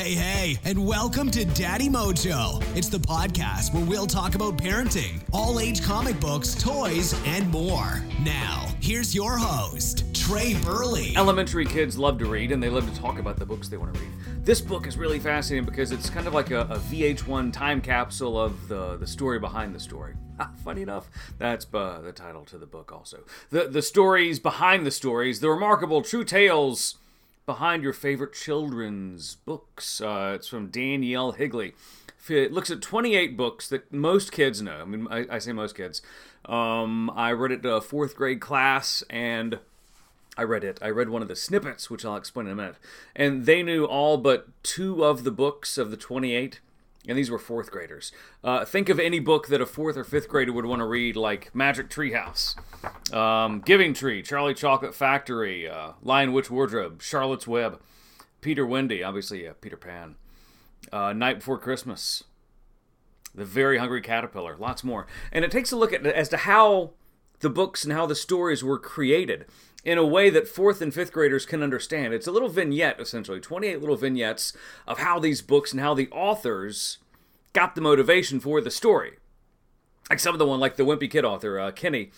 Hey, hey, and welcome to Daddy Mojo. It's the podcast where we'll talk about parenting, all age comic books, toys, and more. Now, here's your host, Trey Burley. Elementary kids love to read and they love to talk about the books they want to read. This book is really fascinating because it's kind of like a, a VH1 time capsule of the, the story behind the story. Funny enough, that's uh, the title to the book also. The, the stories behind the stories, the remarkable true tales behind your favorite children's books. Uh, it's from Danielle Higley. It looks at 28 books that most kids know. I mean, I, I say most kids. Um, I read it to a fourth grade class, and I read it. I read one of the snippets, which I'll explain in a minute. And they knew all but two of the books of the 28 and these were fourth graders. Uh, think of any book that a fourth or fifth grader would want to read, like Magic Treehouse, um, Giving Tree, Charlie Chocolate Factory, uh, Lion Witch Wardrobe, Charlotte's Web, Peter Wendy, obviously Peter Pan, uh, Night Before Christmas, The Very Hungry Caterpillar, lots more. And it takes a look at as to how the books and how the stories were created in a way that fourth and fifth graders can understand. It's a little vignette, essentially, 28 little vignettes of how these books and how the authors got the motivation for the story. Like some of the one, like the Wimpy Kid author, uh, Kinney,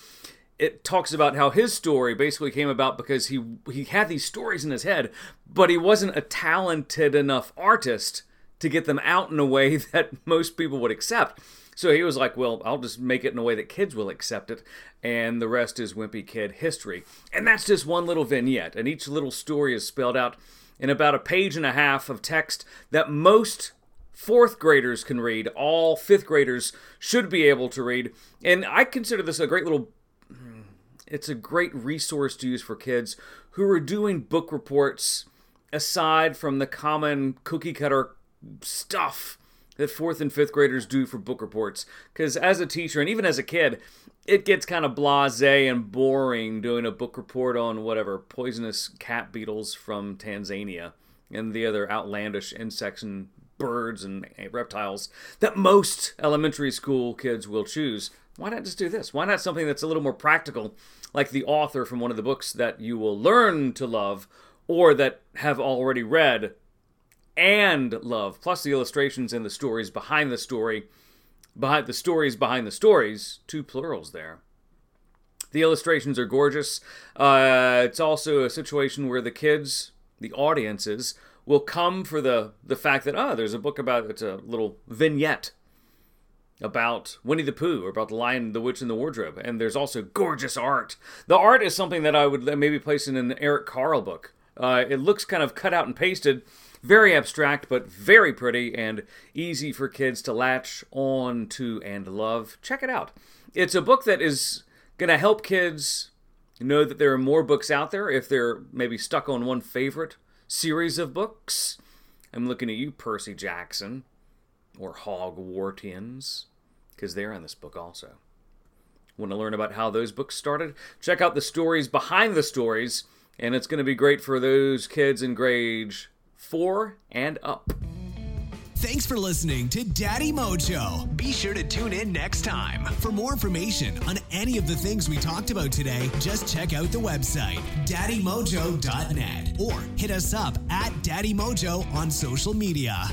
it talks about how his story basically came about because he he had these stories in his head, but he wasn't a talented enough artist to get them out in a way that most people would accept. So he was like, well, I'll just make it in a way that kids will accept it, and the rest is Wimpy Kid history. And that's just one little vignette, and each little story is spelled out in about a page and a half of text that most fourth graders can read. All fifth graders should be able to read. And I consider this a great little. Mm, it's a great resource to use for kids who are doing book reports aside from the common cookie cutter stuff that fourth and fifth graders do for book reports. Because as a teacher and even as a kid, it gets kind of blase and boring doing a book report on whatever poisonous cat beetles from Tanzania and the other outlandish insects and birds and reptiles that most elementary school kids will choose. Why not just do this? Why not something that's a little more practical, like the author from one of the books that you will learn to love or that have already read and love, plus the illustrations and the stories behind the story, behind the stories behind the stories, two plurals there. The illustrations are gorgeous. Uh, it's also a situation where the kids, the audiences, will come for the the fact that ah, oh, there's a book about it's a little vignette about Winnie the Pooh or about the Lion, the Witch, and the Wardrobe, and there's also gorgeous art. The art is something that I would maybe place in an Eric Carle book. Uh, it looks kind of cut out and pasted very abstract, but very pretty and easy for kids to latch on to and love. Check it out. It's a book that is going to help kids know that there are more books out there if they're maybe stuck on one favorite series of books. I'm looking at you, Percy Jackson or Hogwartians, because they're in this book also. Want to learn about how those books started? Check out the stories behind the stories, and it's going to be great for those kids in grade four and up. Thanks for listening to Daddy Mojo. Be sure to tune in next time. For more information on any of the things we talked about today, just check out the website, daddymojo.net, or hit us up at Daddy Mojo on social media.